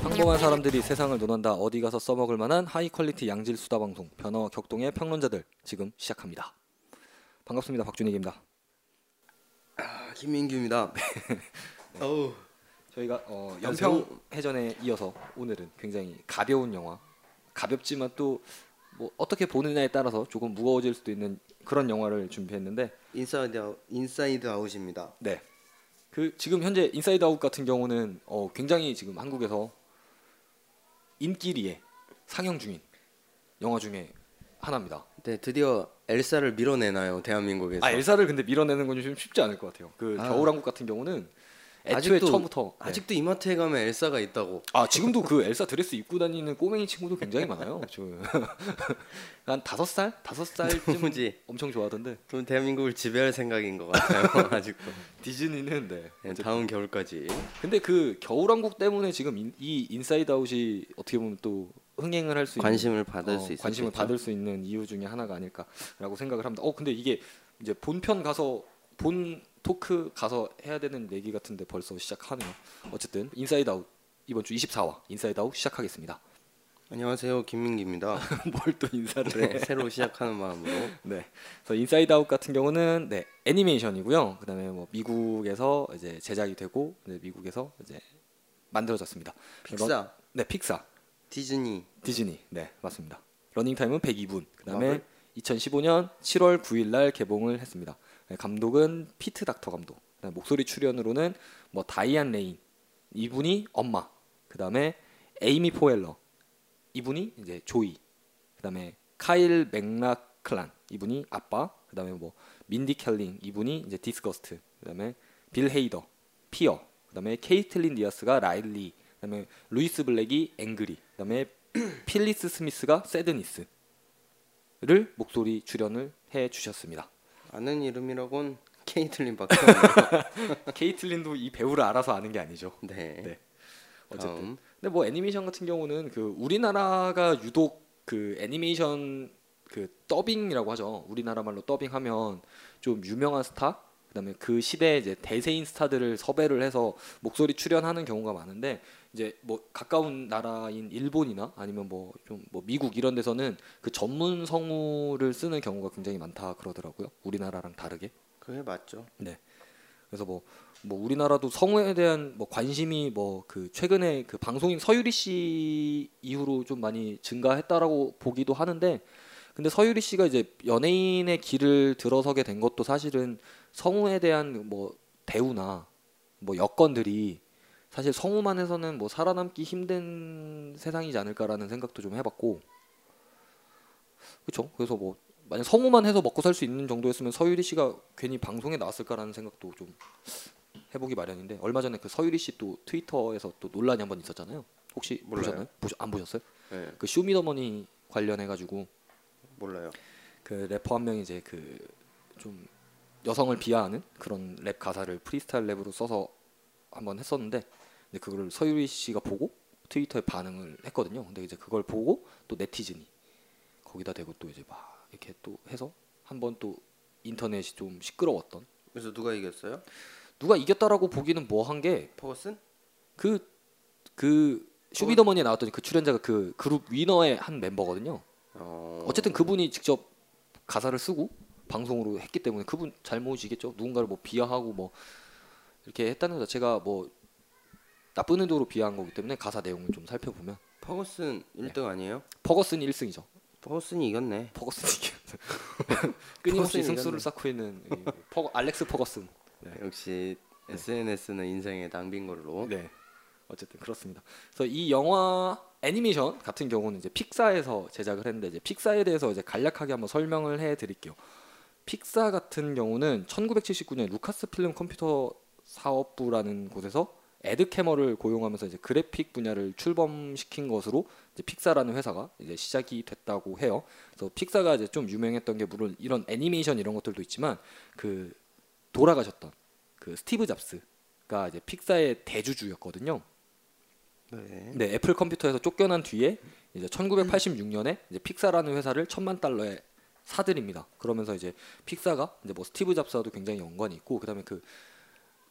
평범한 사람들이 세상을 논한다. 어디 가서 써먹을 만한 high quality 양질 수다 방송 변어 격동의 평론자들 지금 시작합니다. 반갑습니다. 박준익입니다. 아, 김민규입니다. 어우, 저희가 어, 아, 연평 해전에 이어서 오늘은 굉장히 가벼운 영화, 가볍지만 또 뭐 어떻게 보느냐에 따라서 조금 무거워질 수도 있는 그런 영화를 준비했는데, 인사이드 아웃, 인사이드 아웃입니다. 네, 그 지금 현재 인사이드 아웃 같은 경우는 어, 굉장히 지금 한국에서 인기리에 상영 중인 영화 중에 하나입니다. 네, 드디어 엘사를 밀어내나요, 대한민국에서? 아 엘사를 근데 밀어내는 건 좀 쉽지 않을 것 같아요. 그 아. 겨울왕국 같은 경우는 아직도- 처음부터 네. 아직도 이마트에 가면 엘사가 있다고. 아 지금도 그 엘사 드레스 입고 다니는 꼬맹이 친구도 굉장히 많아요. 저한 다섯 살 다섯 살쯤 도무지. 엄청 좋아하던데 그럼 대한민국을 지배할 생각인 것 같아요, 아직도. 디즈니는 네. 네, 다음 겨울까지. 근데 그 겨울왕국 때문에 지금 인, 이 인사이드 아웃이 어떻게 보면 또 흥행을 할 수 있는 관심을 받을 어, 수. 관심을 받을 수 있는 이유 중에 하나가 아닐까라고 생각을 합니다. 어 근데 이게 이제 본편 가서 본 토크 가서 해야 되는 얘기 같은데 벌써 시작하네요. 어쨌든 인사이드 아웃 이번 주 24화 인사이드 아웃 시작하겠습니다. 안녕하세요, 김민기입니다. 뭘 또 인사를 해? 네, 새로 시작하는 마음으로. 네. 그래서 인사이드 아웃 같은 경우는 네, 애니메이션이고요. 그다음에 뭐 미국에서 이제 제작이 되고 이제 미국에서 이제 만들어졌습니다. 픽사, 네, 픽사. 디즈니, 디즈니. 네, 맞습니다. 러닝 타임은 102분. 그다음에 마블? 2015년 7월 9일 날 개봉을 했습니다. 네, 감독은 피트 닥터 감독. 목소리 출연으로는 뭐 다이안 레인 이분이 엄마. 그 다음에 에이미 포엘러 이분이 이제 조이. 그 다음에 카일 맥락클란 이분이 아빠. 그 다음에 뭐 민디 캘링 이분이 이제 디스거스트. 그 다음에 빌 헤이더 피어. 그 다음에 케이틀린 디아스가 라일리. 그 다음에 루이스 블랙이 앵그리. 그 다음에 필리스 스미스가 새드니스를 목소리 출연을 해 주셨습니다. 아는 이름이라곤 케이틀린밖에. 케이틀린도 이 배우를 알아서 아는 게 아니죠. 네. 네. 어쨌든. 다음. 근데 뭐 애니메이션 같은 경우는 그 우리나라가 유독 그 애니메이션 그 더빙이라고 하죠. 우리나라 말로 더빙하면 좀 유명한 스타 그다음에 그 시대 이제 대세인 스타들을 섭외를 해서 목소리 출연하는 경우가 많은데 이제 뭐 가까운 나라인 일본이나 아니면 뭐좀뭐 미국 이런 데서는 그 전문 성우를 쓰는 경우가 굉장히 많다 그러더라고요. 우리나라랑 다르게. 그게 맞죠. 네. 그래서 뭐, 뭐 우리나라도 성우에 대한 뭐 관심이 뭐 그 최근에 그 방송인 서유리 씨 이후로 좀 많이 증가했다라고 보기도 하는데 근데 서유리 씨가 이제 연예인의 길을 들어서게 된 것도 사실은 성우에 대한 뭐 대우나 뭐 여건들이 사실 성우만 해서는 뭐 살아남기 힘든 세상이지 않을까라는 생각도 좀 해봤고 그렇죠. 그래서 뭐 만약 성우만 해서 먹고 살 수 있는 정도였으면 서유리 씨가 괜히 방송에 나왔을까라는 생각도 좀 해보기 마련인데 얼마 전에 그 서유리 씨 또 트위터에서 또 논란이 한 번 있었잖아요. 혹시 몰라요. 보셨나요? 보안 보셨어요? 네, 그 쇼미더머니 관련해 가지고 몰라요. 그 래퍼 한 명이 이제 그 좀 여성을 비하하는 그런 랩 가사를 프리스타일 랩으로 써서 한번 했었는데 근데 그거를 서유리 씨가 보고 트위터에 반응을 했거든요. 근데 이제 그걸 보고 또 네티즌이 거기다 대고 또 이제 막 이렇게 또 해서 한 번 또 인터넷이 좀 시끄러웠던 그래서 누가 이겼어요? 누가 이겼다라고 보기는 뭐 한게 퍼거슨? 그그 쇼미더머니에 나왔던 그 출연자가 그 그룹 위너의 한 멤버거든요. 어... 어쨌든 그분이 직접 가사를 쓰고 방송으로 했기 때문에 그분 잘못이겠죠. 누군가를 뭐 비하하고 뭐 이렇게 했다는 것 자체가 뭐 나쁜 의도로 비하한 거기 때문에 가사 내용을 좀 살펴보면 퍼거슨 1등 아니에요? 퍼거슨이 1승이죠. 퍼거슨이 이겼네. 퍼거슨이 끊임없이 퍼거슨이 승수를 이겼네. 쌓고 있는 이 퍼, 알렉스 퍼거슨. 네. 역시 SNS는 인생의 낭비인 걸로. 네. 어쨌든 그렇습니다. 그래서 이 영화 애니메이션 같은 경우는 이제 픽사에서 제작을 했는데 이제 픽사에 대해서 이제 간략하게 한번 설명을 해 드릴게요. 픽사 같은 경우는 1979년 루카스 필름 컴퓨터 사업부라는 곳에서 에드 캣멀을 고용하면서 이제 그래픽 분야를 출범시킨 것으로 이제 픽사라는 회사가 이제 시작이 됐다고 해요. 그래서 픽사가 이제 좀 유명했던 게 물론 이런 애니메이션 이런 것들도 있지만 그 돌아가셨던 그 스티브 잡스가 이제 픽사의 대주주였거든요. 네. 네, 애플 컴퓨터에서 쫓겨난 뒤에 이제 1986년에 이제 픽사라는 회사를 천만 달러에 사들입니다. 그러면서 이제 픽사가 이제 뭐 스티브 잡스와도 굉장히 연관이 있고 그다음에 그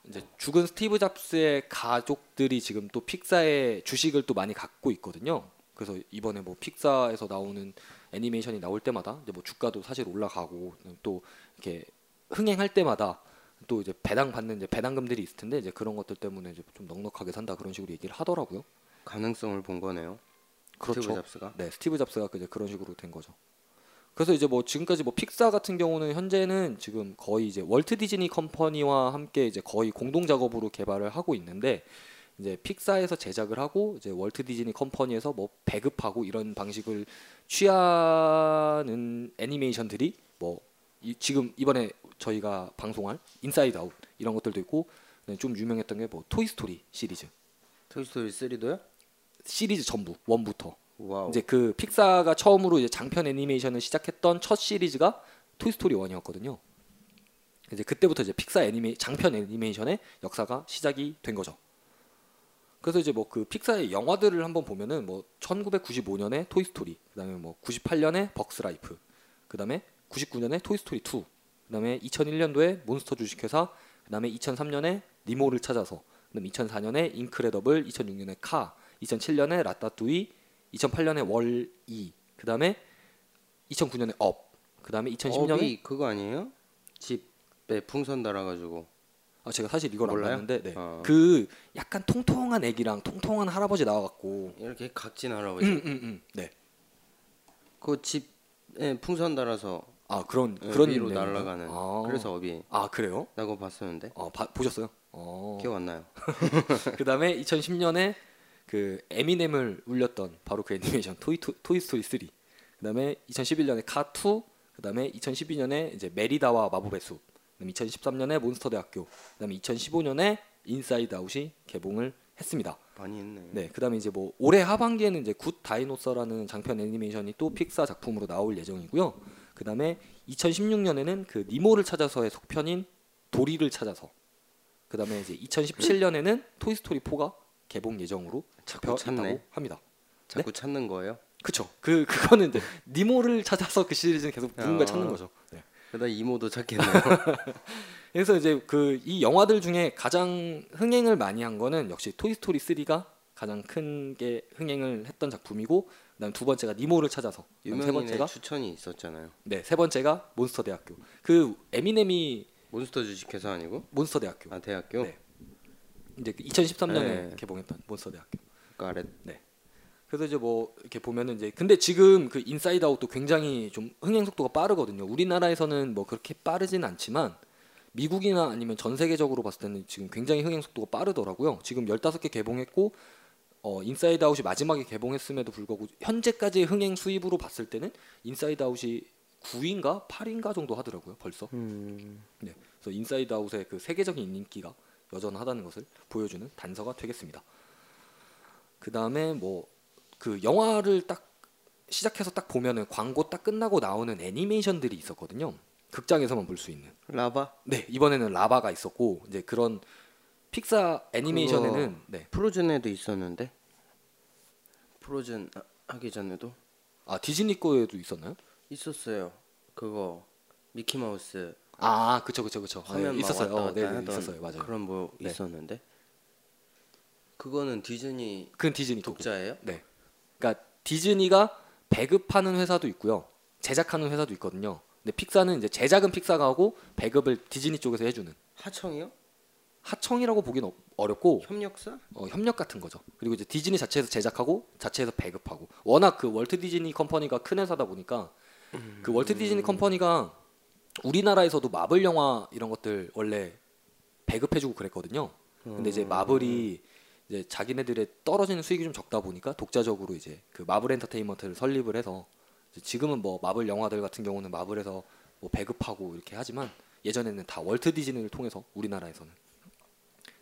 이제 죽은 스티브 잡스의 가족들이 지금 또 픽사의 주식을 또 많이 갖고 있거든요. 그래서 이번에 뭐 픽사에서 나오는 애니메이션이 나올 때마다 이제 뭐 주가도 사실 올라가고 또 이렇게 흥행할 때마다 또 이제 배당 받는 이제 배당금들이 있을 텐데 이제 그런 것들 때문에 이제 좀 넉넉하게 산다 그런 식으로 얘기를 하더라고요. 가능성을 본 거네요. 그렇죠. 스티브 잡스가. 네, 스티브 잡스가 이제 그런 식으로 된 거죠. 그래서 이제 뭐 지금까지 뭐 픽사 같은 경우는 현재는 지금 거의 이제 월트 디즈니 컴퍼니와 함께 이제 거의 공동 작업으로 개발을 하고 있는데 이제 픽사에서 제작을 하고 이제 월트 디즈니 컴퍼니에서 뭐 배급하고 이런 방식을 취하는 애니메이션들이 뭐 이, 지금 이번에 저희가 방송할 인사이드 아웃 이런 것들도 있고 네, 좀 유명했던 게 뭐 토이 스토리 시리즈 토이 스토리 3도요? 시리즈 전부 one부터 wow. 이제 그 픽사가 처음으로 이제 장편 애니메이션을 시작했던 첫 시리즈가 토이스토리 1이었거든요. 이제 그때부터 이제 픽사 애니메 장편 애니메이션의 역사가 시작이 된 거죠. 그래서 이제 뭐 그 픽사의 영화들을 한번 보면은 뭐 1995년에 토이스토리, 그다음에 뭐 98년에 벅스라이프, 그다음에 99년에 토이스토리 2, 그다음에 2001년도에 몬스터 주식회사, 그다음에 2003년에 니모를 찾아서, 그다음에 2004년에 인크레더블, 2006년에 카, 2007년에 라따뚜이, 2008년에 월-E, 그 다음에 2009년에 업, 그 다음에 2010년에 업이 그거 아니에요? 집에 풍선 달아가지고 아 제가 사실 이걸 안 몰라요? 봤는데 네. 어. 그 약간 통통한 애기랑 통통한 할아버지 나와갖고 이렇게 각진 할아버지. 음, 음, 음. 네. 그 집에 풍선 달아서 아 그런 예, 그런 위로 내용인가요? 날아가는. 아, 그래서 업이 아 그래요? 나고 봤었는데 어 봐- 보셨어요? 어. 기억 안 나요. 그 다음에 2010년에 그 에미넴을 울렸던 바로 그 애니메이션 토이 토, 토이 스토리 3. 그다음에 2011년에 카2, 그다음에 2012년에 이제 메리다와 마법의 숲. 그다음에 2013년에 몬스터 대학교. 그다음에 2015년에 인사이드 아웃이 개봉을 했습니다. 많이 했네. 네, 그다음에 이제 뭐 올해 하반기에는 이제 굿 다이노서라는 장편 애니메이션이 또 픽사 작품으로 나올 예정이고요. 그다음에 2016년에는 그 니모를 찾아서의 속편인 도리를 찾아서. 그다음에 이제 2017년에는 토이 스토리 4가 개봉 예정으로. 있다고 합니다. 자꾸 찾는 거예요. 그쵸? 그 그거는 이제 니모를 찾아서 그 시리즈는 계속 누군가 아. 찾는 거죠. 네. 그러다 이모도 찾겠네요. 그래서 이제 그 이 영화들 중에 가장 흥행을 많이 한 거는 역시 토이 스토리 3가 가장 크게 흥행을 했던 작품이고 그다음 두 번째가 니모를 찾아서 세 번째가 추천이 있었잖아요. 네 세 번째가 몬스터 대학교 그 에미넴이 몬스터 주식회사 아니고 몬스터 대학교 아 대학교 네. 이제 2013년에 네. 개봉했던 몬스터 대학교 까렛 그래서 이제 뭐 이렇게 보면은 이제 근데 지금 그 인사이드 아웃도 굉장히 좀 흥행 속도가 빠르거든요. 우리나라에서는 뭐 그렇게 빠르진 않지만 미국이나 아니면 전 세계적으로 봤을 때는 지금 굉장히 흥행 속도가 빠르더라고요. 지금 15개 개봉했고 어 인사이드 아웃이 마지막에 개봉했음에도 불구하고 현재까지 흥행 수입으로 봤을 때는 인사이드 아웃이 9위인가 8위인가 정도 하더라고요. 벌써. 음, 네. 그래서 인사이드 아웃의 그 세계적인 인기가 여전하다는 것을 보여주는 단서가 되겠습니다. 그 다음에 뭐 그 영화를 딱 시작해서 딱 보면은 광고 딱 끝나고 나오는 애니메이션들이 있었거든요. 극장에서만 볼 수 있는. 라바 네 이번에는 라바가 있었고 이제 그런 픽사 애니메이션에는 네. Frozen에도 있었는데 Frozen 하- 하기 전에도 아 디즈니 거에도 있었나요? 있었어요. 그거 미키 마우스 아 그쵸 그쵸 그쵸 네, 화면 막 있었어요. 왔다 어, 갔다 네, 네 있었어요 맞아요. 그런 뭐 네. 있었는데 그거는 디즈니 그건 디즈니. 독자예요? 네. 그러니까 디즈니가 배급하는 회사도 있고요. 제작하는 회사도 있거든요. 근데 픽사는 이제 제작은 픽사가 하고 배급을 디즈니 쪽에서 해주는 하청이요? 하청이라고 보기는 어- 어렵고 협력사? 어, 협력 같은 거죠. 그리고 이제 디즈니 자체에서 제작하고 자체에서 배급하고 워낙 그 월트 디즈니 컴퍼니가 큰 회사다 보니까 그 월트 디즈니 컴퍼니가 우리나라에서도 마블 영화 이런 것들 원래 배급해주고 그랬거든요. 근데 이제 마블이 이제 자기네들의 떨어지는 수익이 좀 적다 보니까 독자적으로 이제 그 마블 엔터테인먼트를 설립을 해서 지금은 뭐 마블 영화들 같은 경우는 마블에서 뭐 배급하고 이렇게 하지만 예전에는 다 월트 디즈니를 통해서 우리나라에서는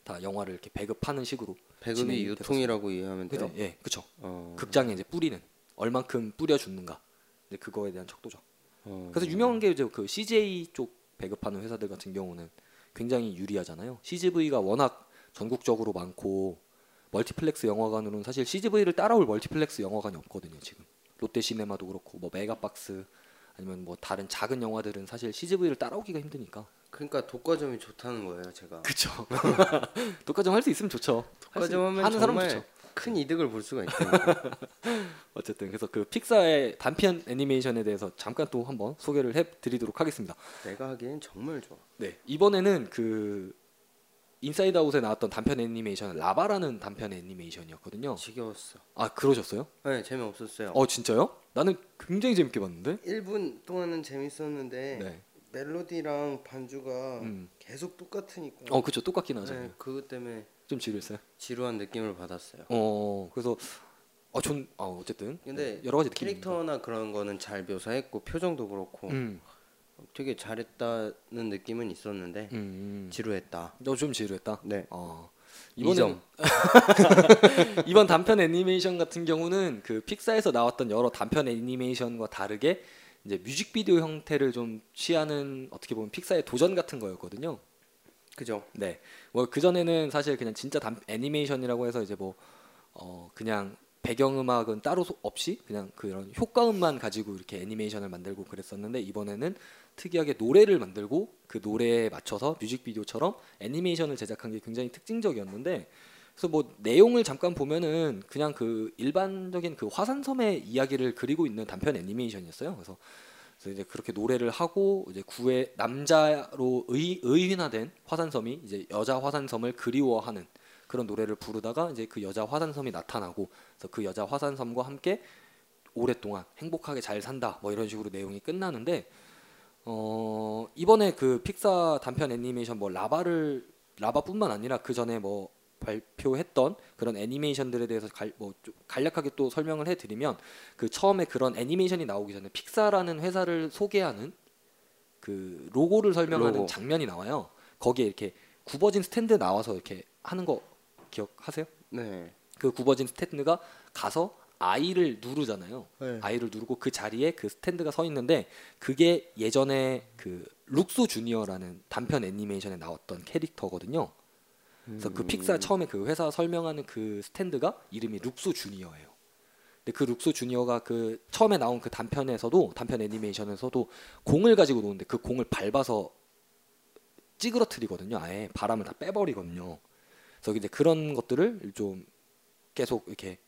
다 영화를 이렇게 배급하는 식으로 배급이 유통이라고 이해하면 돼요. 예, 그쵸. 어, 극장에 이제 뿌리는 얼만큼 뿌려주는가. 이제 그거에 대한 척도죠. 어, 그래서 유명한 게 이제 그 CJ 쪽 배급하는 회사들 같은 경우는 굉장히 유리하잖아요. CGV가 워낙 전국적으로 많고 멀티플렉스 영화관으로는 사실 CGV를 따라올 멀티플렉스 영화관이 없거든요. 지금 롯데 시네마도 그렇고 뭐 메가박스 아니면 뭐 다른 작은 영화들은 사실 CGV를 따라오기가 힘드니까. 그러니까 독과점이 좋다는 거예요, 제가. 그쵸. 독과점 할 수 있으면 좋죠. 독과점 하면 하는 사람 좋죠. 큰 이득을 볼 수가 있으니까. 어쨌든 그래서 그 픽사의 단편 애니메이션에 대해서 잠깐 또 한번 소개를 해드리도록 하겠습니다. 내가 하기엔 정말 좋아. 네 이번에는 그 인사이드 아웃에 나왔던 단편 애니메이션 라바라는 단편 애니메이션이었거든요. 지겨웠어. 아 그러셨어요? 네, 재미없었어요. 어 진짜요? 나는 굉장히 재밌게 봤는데. 1분 동안은 재밌었는데 네. 멜로디랑 반주가 음. 계속 똑같으니까. 어 그쵸 똑같긴 하죠. 네, 그것 때문에 좀 지루했어요. 지루한 느낌을 받았어요. 어 그래서 어전 아, 어쨌든 근데 여러 가지 느낌이 캐릭터나 그런 거는 잘 묘사했고 표정도 그렇고 음, 되게 잘했다는 느낌은 있었는데 음, 음. 지루했다. 너좀 지루했다. 네. 어이 이번에 점. 이번 단편 애니메이션 같은 경우는 그 픽사에서 나왔던 여러 단편 애니메이션과 다르게 이제 뮤직비디오 형태를 좀 취하는 어떻게 보면 픽사의 도전 같은 거였거든요. 그죠? 네. 뭐 그전에는 사실 그냥 진짜 단, 애니메이션이라고 해서 이제 뭐 어 그냥 배경음악은 따로 소- 없이 그냥 그런 효과음만 가지고 이렇게 애니메이션을 만들고 그랬었는데 이번에는 특이하게 노래를 만들고 그 노래에 맞춰서 뮤직비디오처럼 애니메이션을 제작한 게 굉장히 특징적이었는데 그래서 뭐 내용을 잠깐 보면은 그냥 그 일반적인 그 화산섬의 이야기를 그리고 있는 단편 애니메이션이었어요. 그래서 그래서 이제 그렇게 노래를 하고 이제 구의 남자로 의, 의인화된 화산섬이 이제 여자 화산섬을 그리워하는 그런 노래를 부르다가 이제 그 여자 화산섬이 나타나고 그래서 그 여자 화산섬과 함께 오랫동안 행복하게 잘 산다 뭐 이런 식으로 내용이 끝나는데 어 이번에 그 픽사 단편 애니메이션 뭐 라바를 라바뿐만 아니라 그 전에 뭐 발표했던 그런 애니메이션들에 대해서 갈, 뭐좀 간략하게 또 설명을 해드리면 그 처음에 그런 애니메이션이 나오기 전에 픽사라는 회사를 소개하는 그 로고를 설명하는 로고. 장면이 나와요. 거기에 이렇게 굽어진 스탠드 나와서 이렇게 하는 거 기억하세요? 네. 그 굽어진 스탠드가 가서 I를 누르잖아요. 네. I를 누르고 그 자리에 그 스탠드가 서 있는데 그게 예전에 그 룩소 주니어라는 단편 애니메이션에 나왔던 캐릭터거든요. 그래서 그 픽사 처음에 그 회사 설명하는 그 스탠드가 이름이 룩소 주니어예요. 근데 그 룩소 주니어가 그 처음에 나온 그 단편에서도 단편 애니메이션에서도 공을 가지고 노는데 그 공을 밟아서 찌그러뜨리거든요. 아예 바람을 다 빼버리거든요. 그래서 이제 그런 것들을 좀 계속 이렇게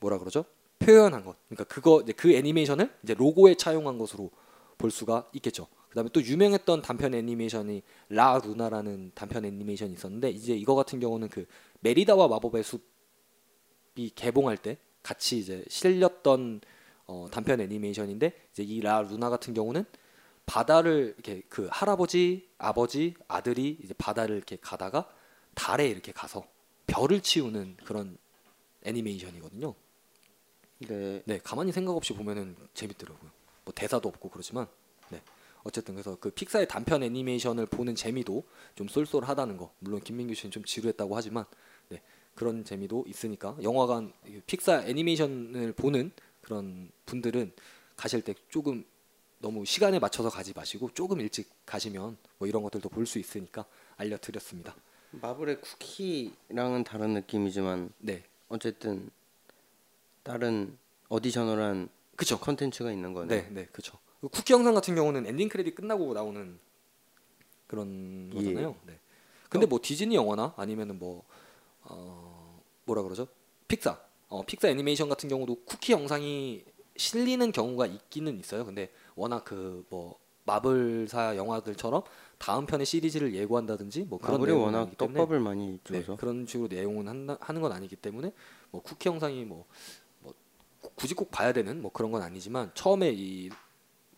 뭐라 그러죠? 표현한 것. 그러니까 그거 이제 그 애니메이션을 이제 로고에 차용한 것으로 볼 수가 있겠죠. 그다음에 또 유명했던 단편 애니메이션이 라 루나라는 단편 애니메이션이 있었는데 이제 이거 같은 경우는 그 메리다와 마법의 숲이 개봉할 때 같이 이제 실렸던 어, 단편 애니메이션인데 이제 이 라 루나 같은 경우는 바다를 이렇게 그 할아버지, 아버지, 아들이 이제 바다를 이렇게 가다가 달에 이렇게 가서 별을 치우는 그런 애니메이션이거든요. 네. 네, 가만히 생각 없이 보면은 재밌더라고요. 뭐 대사도 없고 그렇지만, 네. 어쨌든 그래서 그 픽사의 단편 애니메이션을 보는 재미도 좀 쏠쏠하다는 거. 물론 김민규 씨는 좀 지루했다고 하지만, 네 그런 재미도 있으니까 영화관 이 픽사 애니메이션을 보는 그런 분들은 가실 때 조금 너무 시간에 맞춰서 가지 마시고 조금 일찍 가시면 뭐 이런 것들도 볼 수 있으니까 알려드렸습니다. 마블의 쿠키랑은 다른 느낌이지만 네, 어쨌든 다른 어디셔널한 그쵸. 컨텐츠가 있는 거네. 네, 네, 그렇죠. 쿠키 영상 같은 경우는 엔딩 크레딧 끝나고 나오는 그런 예. 거잖아요. 네. 근데 뭐 디즈니 영화나 아니면은 뭐 어, 뭐라 그러죠? 픽사. 어, 픽사 애니메이션 같은 경우도 쿠키 영상이 실리는 경우가 있기는 있어요. 근데 워낙 그 뭐 마블사 영화들처럼 다음 편의 시리즈를 예고한다든지 뭐 그런 내용은 워낙 떡밥을 많이 네, 줘서 그런 식으로 내용은 한다, 하는 건 아니기 때문에 뭐 쿠키 영상이 뭐, 뭐 굳이 꼭 봐야 되는 뭐 그런 건 아니지만 처음에 이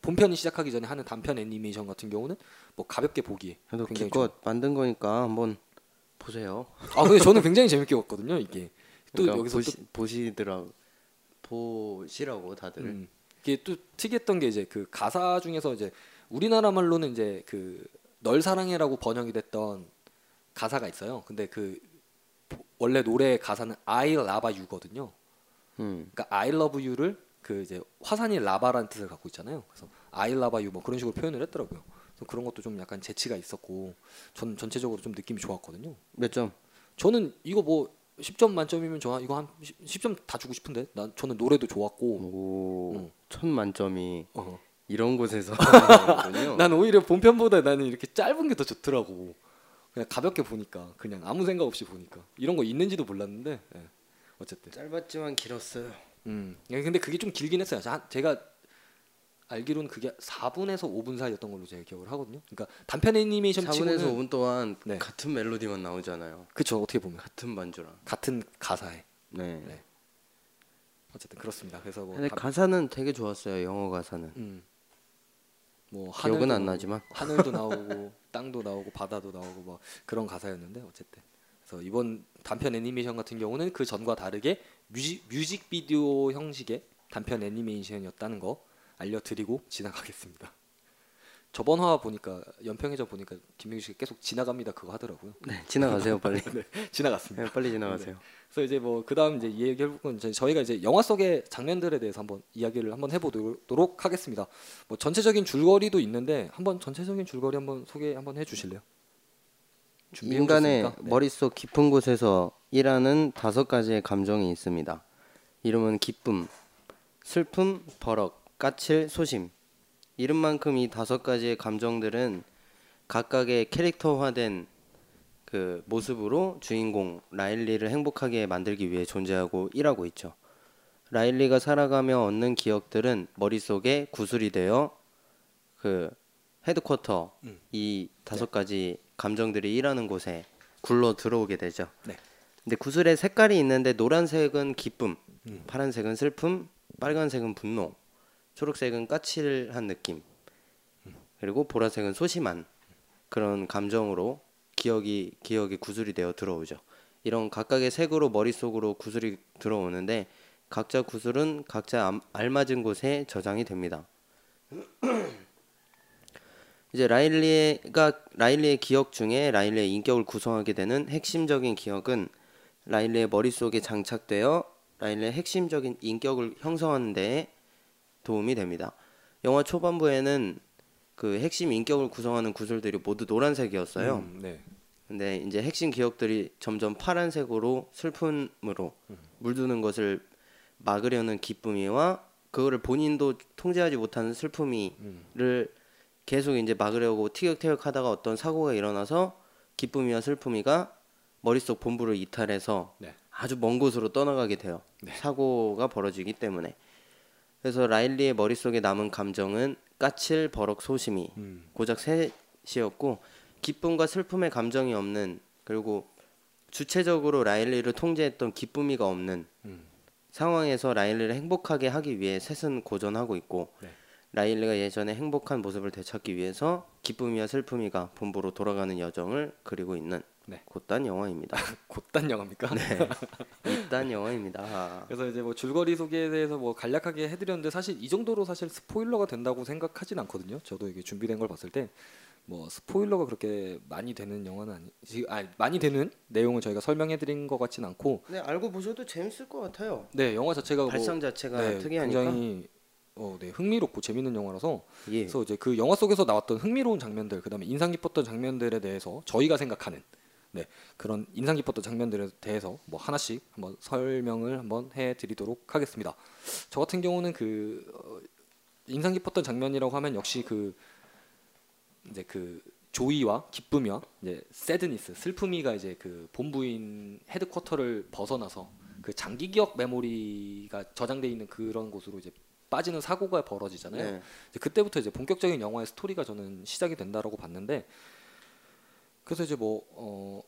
본편이 시작하기 전에 하는 단편 애니메이션 같은 경우는 뭐 가볍게 보기에 그래도 기껏 만든 거니까 한번 보세요. 아 근데 저는 굉장히 재밌게 봤거든요 이게 또 그러니까 여기서 보시, 보시더라 보시라고 다들 또 음, 이게 또 특이했던 게 이제 그 가사 중에서 이제 우리나라 말로는 이제 그 널 사랑해라고 번역이 됐던 가사가 있어요. 근데 그 원래 노래 가사는 I love you거든요. 음. 그러니까 I love you를 그 이제 화산이 라바라는 뜻을 갖고 있잖아요. 그래서 I love you 뭐 그런 식으로 표현을 했더라고요. 그래서 그런 것도 좀 약간 재치가 있었고 전 전체적으로 좀 느낌이 좋았거든요. 몇 점? 저는 이거 뭐 10점 만점이면 좋아. 이거 한 10, 점다 주고 싶은데. 난 저는 노래도 좋았고. 오, 음. 천 만점이 어. 이런 곳에서. 난 오히려 본편보다 나는 이렇게 짧은 게 더 좋더라고. 그냥 가볍게 보니까 그냥 아무 생각 없이 보니까 이런 거 있는지도 몰랐는데 예. 어쨌든. 짧았지만 길었어요. 음. 예, 근데 그게 좀 길긴 했어요. 자, 제가 알기로는 그게 4분에서 5분 사이였던 걸로 제가 기억을 하거든요. 그러니까 단편 애니메이션 4분에서 치고는 5분 동안 네. 같은 멜로디만 나오잖아요. 그쵸 어떻게 보면 같은 반주랑. 같은 가사에 네. 네. 어쨌든 그렇습니다. 그래서 뭐 근데 단- 가사는 되게 좋았어요. 영어 가사는. 음. 뭐 기억은 하늘도 안 나오고, 나지만. 하늘도 나오고 땅도 나오고 바다도 나오고 뭐 그런 가사였는데 어쨌든 그래서 이번 단편 애니메이션 같은 경우는 그 전과 다르게 뮤직 뮤직비디오 형식의 단편 애니메이션이었다는 거 알려드리고 지나가겠습니다. 저번 화 보니까 연평해전 보니까 김민규 씨가 계속 지나갑니다 그거 하더라고요. 네, 지나가세요 빨리. 지나갔습니다. 네, 빨리 지나가세요. 그래서 이제 뭐 그다음 이제 이 이제 저희가 이제 영화 속의 장면들에 대해서 한번 이야기를 한번 해보도록 하겠습니다. 뭐 전체적인 줄거리도 있는데 한번 전체적인 줄거리 한번 소개 한번 해주실래요? 인간의? 네. 머릿속 깊은 곳에서 일하는 다섯 가지의 감정이 있습니다. 이름은 기쁨, 슬픔, 버럭, 까칠, 소심. 이름만큼 이 다섯 가지의 감정들은 각각의 캐릭터화된 그 모습으로 주인공 라일리를 행복하게 만들기 위해 존재하고 일하고 있죠. 라일리가 살아가며 얻는 기억들은 머릿속에 구슬이 되어 그 헤드쿼터 음. 이 다섯 가지 감정들이 일하는 곳에 굴러 들어오게 되죠. 네. 근데 구슬에 색깔이 있는데 노란색은 기쁨, 음. 파란색은 슬픔, 빨간색은 분노, 초록색은 까칠한 느낌, 그리고 보라색은 소심한 그런 감정으로 기억이 기억이 구슬이 되어 들어오죠. 이런 각각의 색으로 머릿속으로 구슬이 들어오는데 각자 구슬은 각자 암- 알맞은 곳에 저장이 됩니다. 이제 라일리가 라일리의 기억 중에 라일리의 인격을 구성하게 되는 핵심적인 기억은 라일리의 머릿속에 장착되어 라일리의 핵심적인 인격을 형성하는 데 도움이 됩니다. 영화 초반부에는 그 핵심 인격을 구성하는 구슬들이 모두 노란색이었어요. 음, 네. 근데 이제 핵심 기억들이 점점 파란색으로 슬픔으로 물드는 것을 막으려는 기쁨이와 그거를 본인도 통제하지 못하는 슬픔이를 계속 이제 막으려고 티격태격하다가 어떤 사고가 일어나서 기쁨이와 슬픔이가 머릿속 본부를 이탈해서 네. 아주 먼 곳으로 떠나가게 돼요. 사고가 벌어지기 때문에. 그래서 라일리의 머릿속에 남은 감정은 까칠, 버럭, 소심이 음. 고작 셋이었고 기쁨과 슬픔의 감정이 없는 그리고 주체적으로 라일리를 통제했던 기쁨이가 없는 음. 상황에서 라일리를 행복하게 하기 위해 셋은 고전하고 있고 네. 라일리가 예전에 행복한 모습을 되찾기 위해서 기쁨이와 슬픔이가 본부로 돌아가는 여정을 그리고 있는 네. 곧단 영화입니다. 곧단 영화입니까? 네. 이딴 영화입니다. 그래서 이제 뭐 줄거리 소개에 대해서 뭐 간략하게 해드렸는데 사실 이 정도로 사실 스포일러가 된다고 생각하진 않거든요. 저도 이게 준비된 걸 봤을 때 뭐 스포일러가 그렇게 많이 되는 영화는 아니, 아 많이 되는 내용을 저희가 설명해드린 것 같진 않고 네 알고 보셔도 재밌을 것 같아요. 네 영화 자체가 뭐 발상 자체가 네, 특이하니까. 굉장히 어, 네, 흥미롭고 재밌는 영화라서 예. 그래서 이제 그 영화 속에서 나왔던 흥미로운 장면들 그다음에 인상 깊었던 장면들에 대해서 저희가 생각하는 네 그런 인상 깊었던 장면들에 대해서 뭐 하나씩 한번 설명을 한번 해드리도록 하겠습니다. 저 같은 경우는 그 어, 인상 깊었던 장면이라고 하면 역시 그 이제 그 조이와 기쁨이와 이제 새드니스 슬픔이가 이제 그 본부인 헤드쿼터를 벗어나서 그 장기 기억 메모리가 저장돼 있는 그런 곳으로 이제 빠지는 사고가 벌어지잖아요. 네. 이제 그때부터 이제 본격적인 영화의 스토리가 저는 시작이 된다라고 봤는데 그래서 이제 뭐 어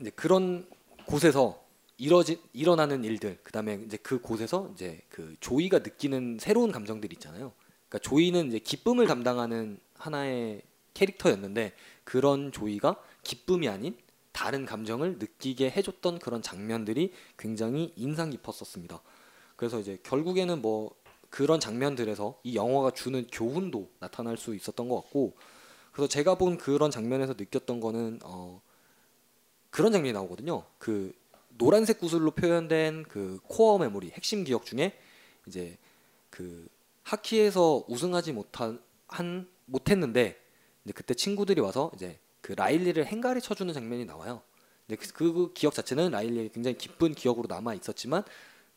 이제 그런 곳에서 이뤄지 일어나는 일들 그다음에 이제 그 곳에서 이제 그 조이가 느끼는 새로운 감정들이 있잖아요. 그러니까 조이는 이제 기쁨을 담당하는 하나의 캐릭터였는데 그런 조이가 기쁨이 아닌 다른 감정을 느끼게 해줬던 그런 장면들이 굉장히 인상 깊었었습니다. 그래서 이제 결국에는 뭐 그런 장면들에서 이 영화가 주는 교훈도 나타날 수 있었던 것 같고 그래서 제가 본 그런 장면에서 느꼈던 거는 어 그런 장면이 나오거든요. 그 노란색 구슬로 표현된 그 코어 메모리 핵심 기억 중에 이제 그 하키에서 우승하지 못한 한 못했는데 이제 그때 친구들이 와서 이제 그 라일리를 행가리 쳐주는 장면이 나와요. 이제 그, 그 기억 자체는 라일리의 굉장히 기쁜 기억으로 남아 있었지만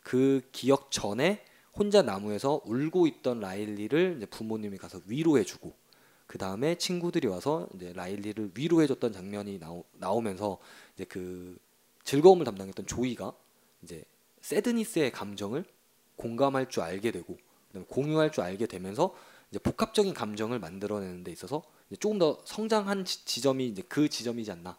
그 기억 전에 혼자 나무에서 울고 있던 라일리를 부모님이 가서 위로해주고 그 다음에 친구들이 와서 이제 라일리를 위로해줬던 장면이 나오, 나오면서 이제 그 즐거움을 담당했던 조이가 이제 새드니스의 감정을 공감할 줄 알게 되고 공유할 줄 알게 되면서 이제 복합적인 감정을 만들어내는 데 있어서 조금 더 성장한 지, 지점이 이제 그 지점이지 않나.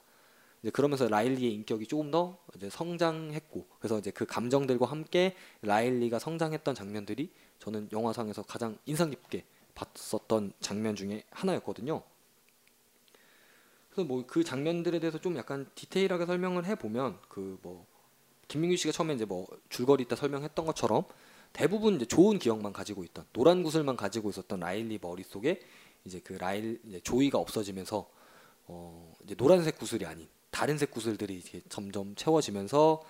이제 그러면서 라일리의 인격이 조금 더 이제 성장했고 그래서 이제 그 감정들과 함께 라일리가 성장했던 장면들이 저는 영화상에서 가장 인상 깊게 봤었던 장면 중에 하나였거든요. 그래서 뭐 그 장면들에 대해서 좀 약간 디테일하게 설명을 해 보면 그 뭐 김민규 씨가 처음에 이제 뭐 줄거리 있다 설명했던 것처럼 대부분 이제 좋은 기억만 가지고 있던 노란 구슬만 가지고 있었던 라일리 머릿속에 이제 그 라일 이제 조이가 없어지면서 어 이제 노란색 구슬이 아닌 다른 색 구슬들이 이제 점점 채워지면서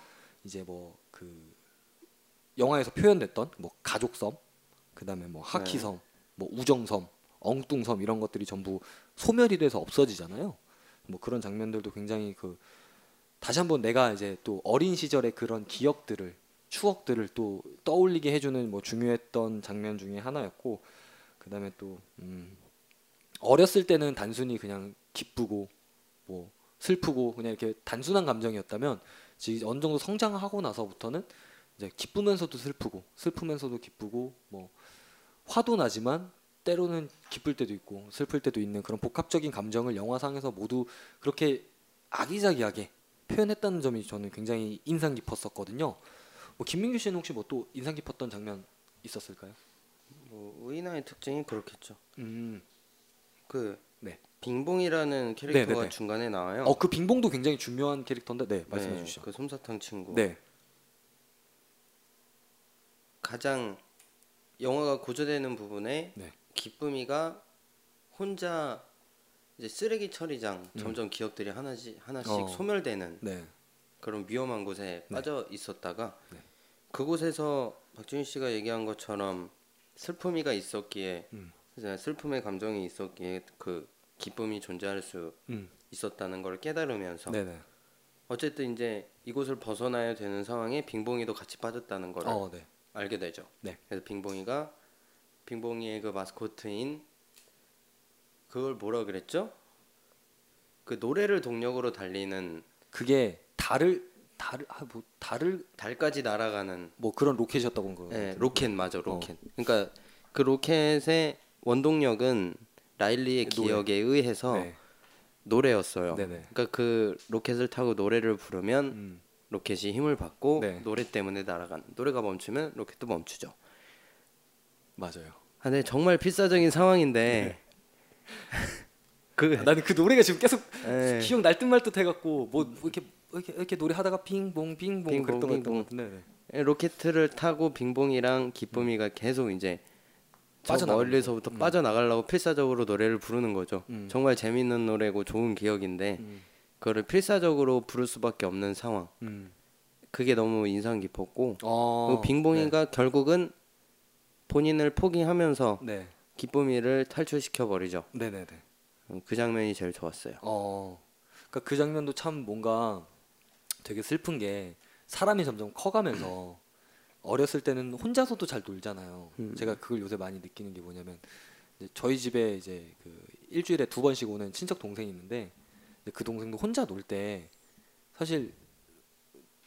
이제 뭐 그 영화에서 표현됐던 뭐 가족섬 그다음에 뭐 하키섬 뭐 우정섬 엉뚱섬 이런 것들이 전부 소멸이 돼서 없어지잖아요. 뭐 그런 장면들도 굉장히 그 다시 한번 내가 이제 또 어린 시절의 그런 기억들을 추억들을 또 떠올리게 해주는 뭐 중요했던 장면 중에 하나였고 그다음에 또 음, 어렸을 때는 단순히 그냥 기쁘고 뭐 슬프고 그냥 이렇게 단순한 감정이었다면 지금 어느 정도 성장하고 나서부터는 이제 기쁘면서도 슬프고 슬프면서도 기쁘고 뭐 화도 나지만 때로는 기쁠 때도 있고 슬플 때도 있는 그런 복합적인 감정을 영화상에서 모두 그렇게 아기자기하게 표현했다는 점이 저는 굉장히 인상 깊었었거든요. 뭐 김민규 씨는 혹시 뭐 또 인상 깊었던 장면 있었을까요? 뭐 우이나의 특징이 그렇겠죠. 음, 그 네. 빙봉이라는 캐릭터가 네네네. 중간에 나와요. 어 그 빙봉도 굉장히 중요한 캐릭터인데, 네 말씀해 네, 주시죠. 그 솜사탕 친구. 네, 가장 영화가 고조되는 부분에 네. 기쁨이가 혼자 이제 쓰레기 처리장 점점 기억들이 하나씩 하나씩 음. 어. 소멸되는 네, 그런 위험한 곳에 네. 빠져 있었다가 네. 그곳에서 박준희 씨가 얘기한 것처럼 슬픔이가 있었기에 음. 슬픔의 감정이 있었기에 그 기쁨이 존재할 수 음, 있었다는 걸 깨달으면서 네, 네, 어쨌든 이제 이곳을 벗어나야 되는 상황에 빙봉이도 같이 빠졌다는 걸 어, 네, 알게 되죠. 네. 그래서 빙봉이가 빙봉이의 그 마스코트인 그걸 뭐라 그랬죠? 그 노래를 동력으로 달리는 그게 달을 달을 아, 뭐 달을 달까지 날아가는 뭐 그런 로켓이었다고 한 거예요. 예, 로켓 맞아 어. 로켓. 그러니까 그 로켓의 원동력은 라일리의 노래. 기억에 의해서 네, 노래였어요. 네네. 그러니까 그 로켓을 타고 노래를 부르면 음, 로켓이 힘을 받고 네. 노래 때문에 날아가는 노래가 멈추면 로켓도 멈추죠. 맞아요. 아, 근데 정말 필사적인 상황인데 그 나는 그 노래가 지금 계속 예. 기억 날 듯 말 듯 해갖고 뭐, 뭐 이렇게 이렇게 이렇게 노래하다가 빙봉 빙봉 빙봉, 그랬던 빙봉. 것 같은데. 네. 로켓을 타고 빙봉이랑 기쁨이가 계속 이제 저 멀리서부터 빠져나가려고 필사적으로 노래를 부르는 거죠. 음. 정말 재밌는 노래고 좋은 기억인데 음, 그거를 필사적으로 부를 수밖에 없는 상황. 음. 그게 너무 인상 깊었고 어, 그 빙봉이가 결국은 본인을 포기하면서 네, 기쁨이를 탈출시켜 버리죠. 네, 네, 네. 그 장면이 제일 좋았어요. 어, 그러니까 그 장면도 참 뭔가 되게 슬픈 게 사람이 점점 커가면서 어렸을 때는 혼자서도 잘 놀잖아요. 제가 그걸 요새 많이 느끼는 게 뭐냐면 저희 집에 이제 그 일주일에 두 번씩 오는 친척 동생이 있는데 그 동생도 혼자 놀 때 사실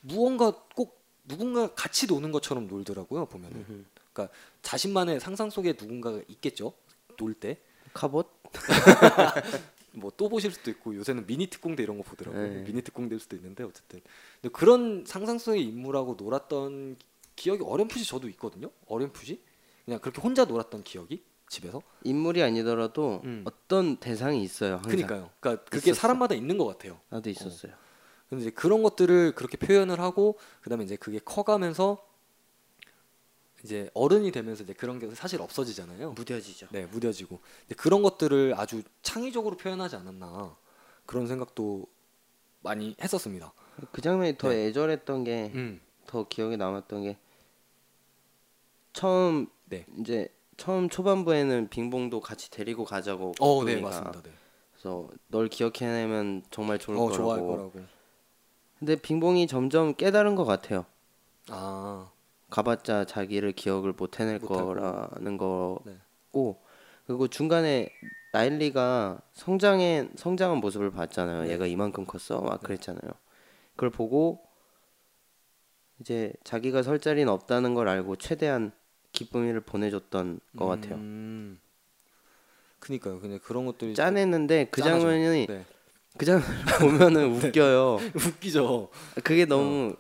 무언가 꼭 누군가 같이 노는 것처럼 놀더라고요 보면은. 그러니까 자신만의 상상 속에 누군가가 있겠죠 놀 때. 카봇? 뭐또 보실 수도 있고 요새는 미니 특공대 이런 거 보더라고요. 네. 미니 특공대일 수도 있는데 어쨌든 근데 그런 상상 속의 인물하고 놀았던 기억이 어렴풋이 저도 있거든요. 어렴풋이 그냥 그렇게 혼자 놀았던 기억이 집에서. 인물이 아니더라도 음. 어떤 대상이 있어요. 항상. 그러니까요. 그러니까 그게 있었어. 사람마다 있는 것 같아요. 나도 있었어요. 근데 이제 그런 것들을 그렇게 표현을 하고 그다음에 이제 그게 커가면서 이제 어른이 되면서 이제 그런 게 사실 없어지잖아요. 무뎌지죠. 네, 무뎌지고. 근데 그런 것들을 아주 창의적으로 표현하지 않았나 그런 생각도 많이 했었습니다. 그 장면이 더 애절했던 게더 음, 기억에 남았던 게 처음 네. 이제 처음 초반부에는 빙봉도 같이 데리고 가자고 어, 네, 기쁨이가. 맞습니다. 네. 그래서 널 기억해내면 정말 좋을 어, 거라고. 거라고. 근데 빙봉이 점점 깨달은 것 같아요. 아, 가봤자 자기를 기억을 못 해낼 거라는 네. 거고 그리고 중간에 라일리가 성장의 성장한 모습을 봤잖아요. 네. 얘가 이만큼 컸어 막 그랬잖아요. 그걸 보고 이제 자기가 설 자리는 없다는 걸 알고 최대한 기쁨이를 보내줬던 것 같아요. 음, 그니까요. 근데 그런 것들이 짠했는데 그 짠하죠. 장면이 네. 그 장면 보면은 웃겨요. 웃기죠. 그게 너무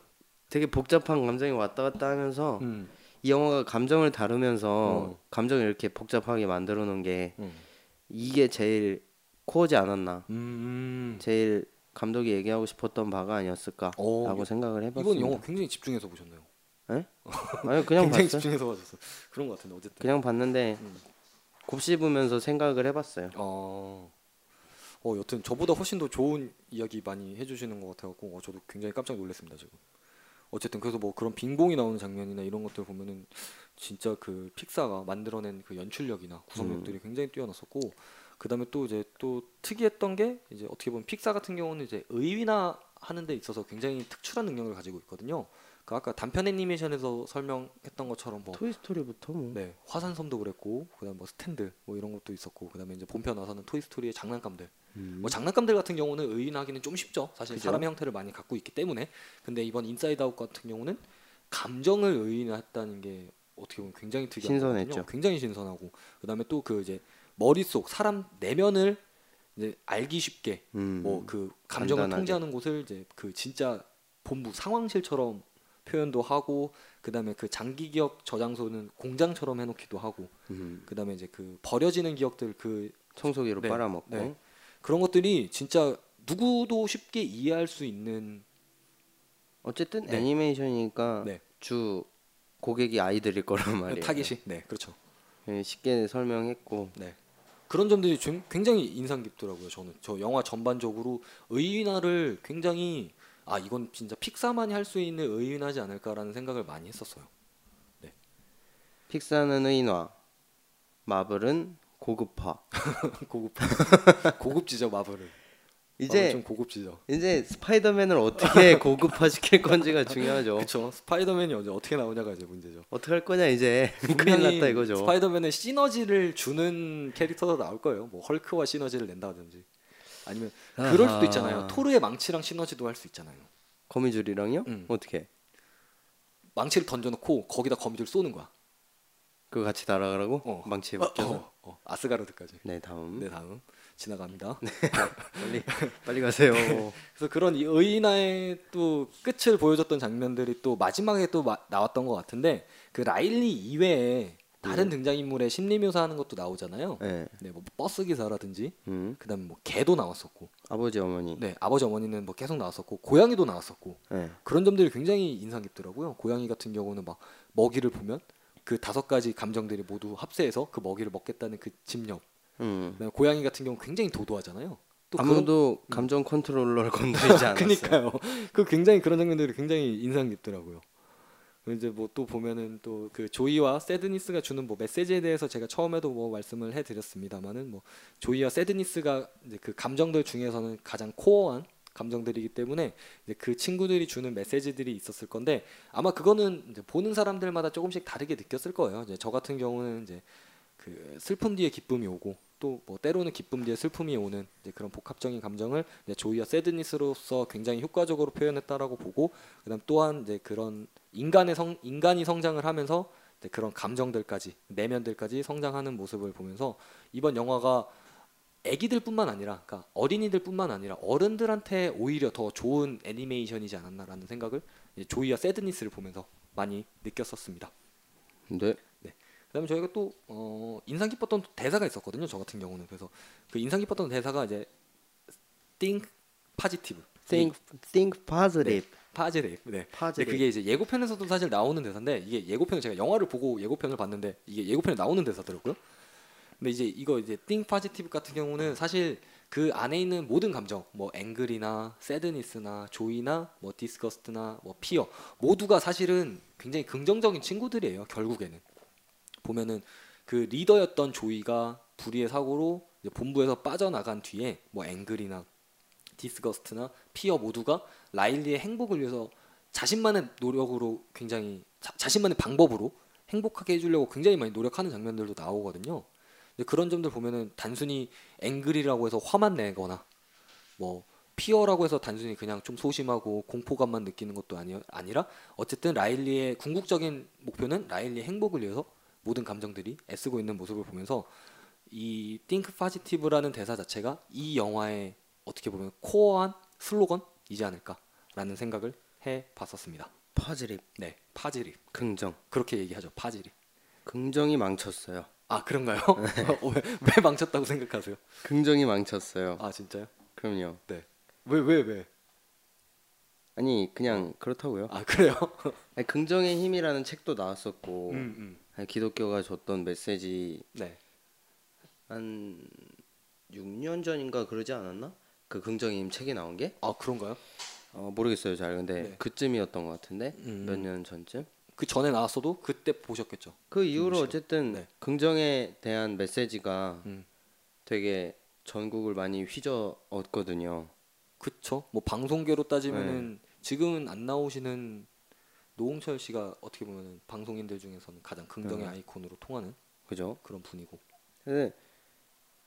되게 복잡한 감정이 왔다 갔다 하면서 음, 이 영화가 감정을 다루면서 어. 감정을 이렇게 복잡하게 만들어 놓은 게 음. 이게 제일 코어지 않았나 음. 제일 감독이 얘기하고 싶었던 바가 아니었을까라고 어, 생각을 해봤습니다. 영화 굉장히 집중해서 보셨네요. 아니 그냥 굉장히 봤어요. 집중해서 봐줬어. 그런 것 같은데 어쨌든. 그냥 봤는데 음. 곱씹으면서 생각을 해봤어요. 어, 어, 여튼 저보다 훨씬 더 좋은 이야기 많이 해주시는 것 같아갖고 어, 저도 굉장히 깜짝 놀랐습니다 지금. 어쨌든 그래서 뭐 그런 빙봉이 나오는 장면이나 이런 것들 보면은 진짜 그 픽사가 만들어낸 그 연출력이나 구성력들이 굉장히 뛰어났었고 그다음에 또 이제 또 특이했던 게 이제 어떻게 보면 픽사 같은 경우는 이제 의인화하는 데 있어서 굉장히 특출한 능력을 가지고 있거든요. 그 아까 단편 애니메이션에서 설명했던 것처럼 뭐 토이 스토리부터 뭐 네, 화산섬도 그랬고, 그다음 뭐 스탠드 뭐 이런 것도 있었고, 그다음에 이제 본편 와서는 토이 스토리의 장난감들. 뭐 장난감들 같은 경우는 의인화하기는 좀 쉽죠. 사실 음. 그죠. 사람의 형태를 많이 갖고 있기 때문에. 근데 이번 인사이드 아웃 같은 경우는 감정을 의인화했다는 게 어떻게 보면 굉장히 특이한 신선했죠. 굉장히 신선하고, 그다음에 또 그 이제 머릿속 사람 내면을 이제 알기 쉽게 음, 뭐그 감정을 간단하게. 통제하는 곳을 이제 그 진짜 본부 상황실처럼 표현도 하고 그다음에 그 장기 기억 저장소는 공장처럼 해놓기도 하고 음, 그다음에 이제 그 버려지는 기억들 그 청소기로 네, 빨아먹고 네. 그런 것들이 진짜 누구도 쉽게 이해할 수 있는 어쨌든 네. 애니메이션이니까 네. 주 고객이 아이들일 거란 말이에요. 타깃이 네 그렇죠 예, 쉽게 설명했고 네 그런 점들이 좀 굉장히 인상 깊더라고요 저는 저 영화 전반적으로 의인화를 굉장히 아 이건 진짜 픽사만이 할 수 있는 의인화지 않을까라는 생각을 많이 했었어요. 픽사는 의인화, 마블은 고급화. 고급. 고급지죠 마블은. 이제 좀 고급지죠. 이제 스파이더맨을 어떻게 고급화 시킬 건지가 중요하죠. 그렇죠 스파이더맨이 언제 어떻게 나오냐가 이제 문제죠. 어떻게 할 거냐 이제. 큰일 났다 이거죠. 스파이더맨은 시너지를 주는 캐릭터도 나올 거예요. 뭐 헐크와 시너지를 낸다든지. 아니면 그럴 수도 있잖아요. 토르의 망치랑 시너지도 할 수 있잖아요 거미줄이랑요? 음. 어떻게? 망치를 던져놓고 거기다 거미줄 쏘는 거야 그거 같이 날아가라고? 어. 망치에 어, 묶여서. 어, 어, 아스가르드까지 네 다음. 네 다음 지나갑니다 빨리 빨리 가세요. 그래서 그런 이 의인화의 또 끝을 보여줬던 장면들이 또 마지막에 또 마- 나왔던 것 같은데 그 라일리 이외에 다른 등장인물의 심리 묘사하는 것도 나오잖아요. 네. 네, 뭐 버스 기사라든지 음. 그다음에 뭐 개도 나왔었고, 아버지 어머니. 네 아버지 어머니는 뭐 계속 나왔었고 고양이도 나왔었고 네. 그런 점들이 굉장히 인상 깊더라고요. 고양이 같은 경우는 막 먹이를 보면 그 다섯 가지 감정들이 모두 합세해서 그 먹이를 먹겠다는 그 집념. 음. 고양이 같은 경우 굉장히 도도하잖아요. 또 아무도 감정 컨트롤러를 건드리지 않았어요. 그니까요. 그 굉장히 그런 장면들이 굉장히 인상 깊더라고요. 이제 뭐 또 보면은 또 그 Joy와 Sadness가 주는 뭐 메시지에 대해서 제가 처음에도 뭐 말씀을 해드렸습니다만은 뭐 Joy와 Sadness가 이제 그 감정들 중에서는 가장 core한 감정들이기 때문에 이제 그 친구들이 주는 메시지들이 있었을 건데 아마 그거는 이제 보는 사람들마다 조금씩 다르게 느꼈을 거예요. 이제 저 같은 경우는 이제 그 슬픔 뒤에 기쁨이 오고 또 뭐 때로는 기쁨 뒤에 슬픔이 오는 그런 복합적인 감정을 조이와 세드니스로서 굉장히 효과적으로 표현했다라고 보고 그다음 또한 이제 그런 인간의 성 인간이 성장을 하면서 그런 감정들까지 내면들까지 성장하는 모습을 보면서 이번 영화가 애기들뿐만 아니라 그러니까 어린이들뿐만 아니라 어른들한테 오히려 더 좋은 애니메이션이지 않았나라는 생각을 조이와 세드니스를 보면서 많이 느꼈었습니다. 네. 그다음에 저희가 또 어, 인상 깊었던 대사가 있었거든요. 저 같은 경우는 그래서 그 인상 깊었던 대사가 이제 think positive, Think think positive. Positive. 네. positive. 그게 이제 예고편에서도 사실 나오는 대사인데 이게 예고편을 제가 영화를 보고 예고편을 봤는데 이게 예고편에 나오는 대사더라고요. 근데 이제 이거 이제 think positive 같은 경우는 사실 그 안에 있는 모든 감정, 뭐 앵글이나 새드니스나 조이나 뭐 디스커스트나 뭐 피어 모두가 사실은 굉장히 긍정적인 친구들이에요. 결국에는 보면은 그 리더였던 Joy가 불의의 사고로 본부에서 빠져나간 뒤에 뭐 anger이나 Disgust나 Fear 모두가 라일리의 행복을 위해서 자신만의 노력으로 굉장히 자, 자신만의 방법으로 행복하게 해주려고 굉장히 많이 노력하는 장면들도 나오거든요. 근데 그런 점들 보면은 단순히 anger이라고 해서 화만 내거나 뭐 Fear라고 해서 단순히 그냥 좀 소심하고 공포감만 느끼는 것도 아니, 아니라 어쨌든 라일리의 궁극적인 목표는 라일리의 행복을 위해서 모든 감정들이 애쓰고 있는 모습을 보면서 이 think positive라는 대사 자체가 이 영화의 어떻게 보면 core한 슬로건 이지 않을까라는 생각을 해 봤었습니다. 퍼즐입, 네, 파지리 긍정. 그렇게 얘기하죠. 파지리. 긍정이 망쳤어요. 아 그런가요? 어, 왜, 왜 망쳤다고 생각하세요? 긍정이 망쳤어요. 아 진짜요? 그럼요. 네. 왜왜 왜? 아니 그냥 그렇다고요. 아 그래요? 아니, 긍정의 힘이라는 책도 나왔었고 음, 음. 아니, 기독교가 줬던 메시지 네. 한 6년 전인가 그러지 않았나? 그 긍정의 힘 책이 나온 게? 아 그런가요? 어, 모르겠어요 잘 근데 네. 그쯤이었던 것 같은데 음. 몇년 전쯤 그 전에 나왔어도 그때 보셨겠죠. 그 이후로 김씨가. 어쨌든 네. 긍정에 대한 메시지가 음. 되게 전국을 많이 휘저었거든요. 그쵸? 뭐 방송계로 따지면은 지금은 안 나오시는 노홍철 씨가 어떻게 보면은 방송인들 중에서는 가장 긍정의 네. 아이콘으로 통하는 그죠? 그런 분이고. 근데